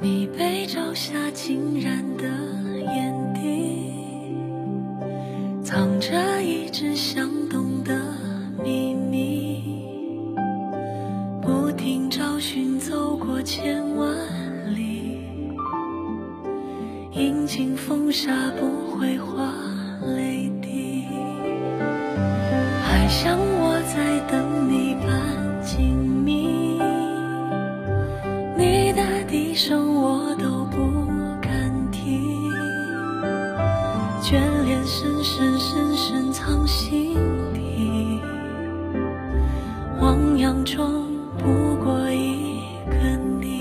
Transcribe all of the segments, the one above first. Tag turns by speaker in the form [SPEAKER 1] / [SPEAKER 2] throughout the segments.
[SPEAKER 1] 你被朝霞浸染的眼底，藏着一直想懂的秘密，不停找寻走过千万里，阴晴风沙不会化泪滴，还想我在等。声我都不敢听，眷恋深深深深藏心底，汪洋中不过一个你。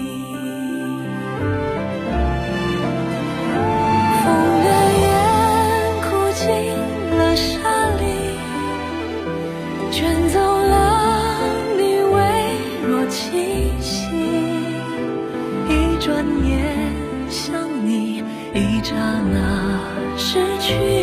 [SPEAKER 1] 风的眼哭尽了沙里，卷走了你微弱气息。转眼想你，一刹那失去，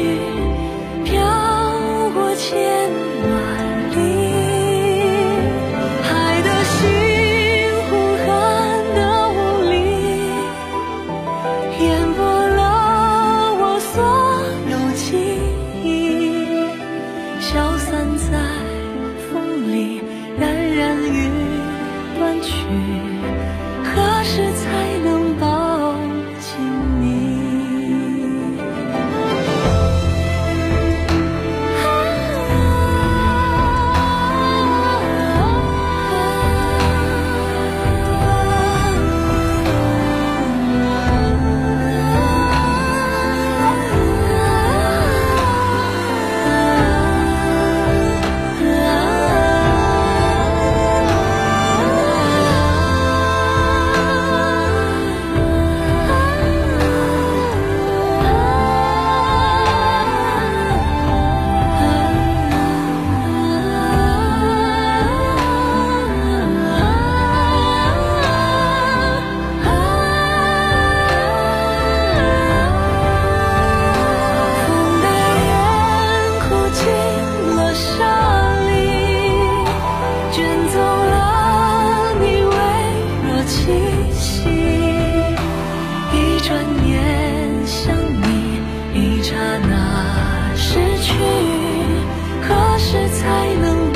[SPEAKER 1] 何时才能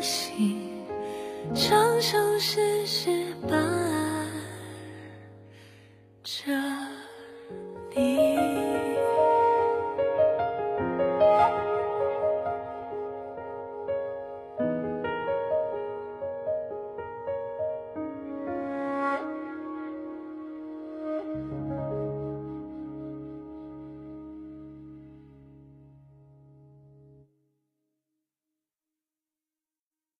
[SPEAKER 1] 心生生世世伴着你。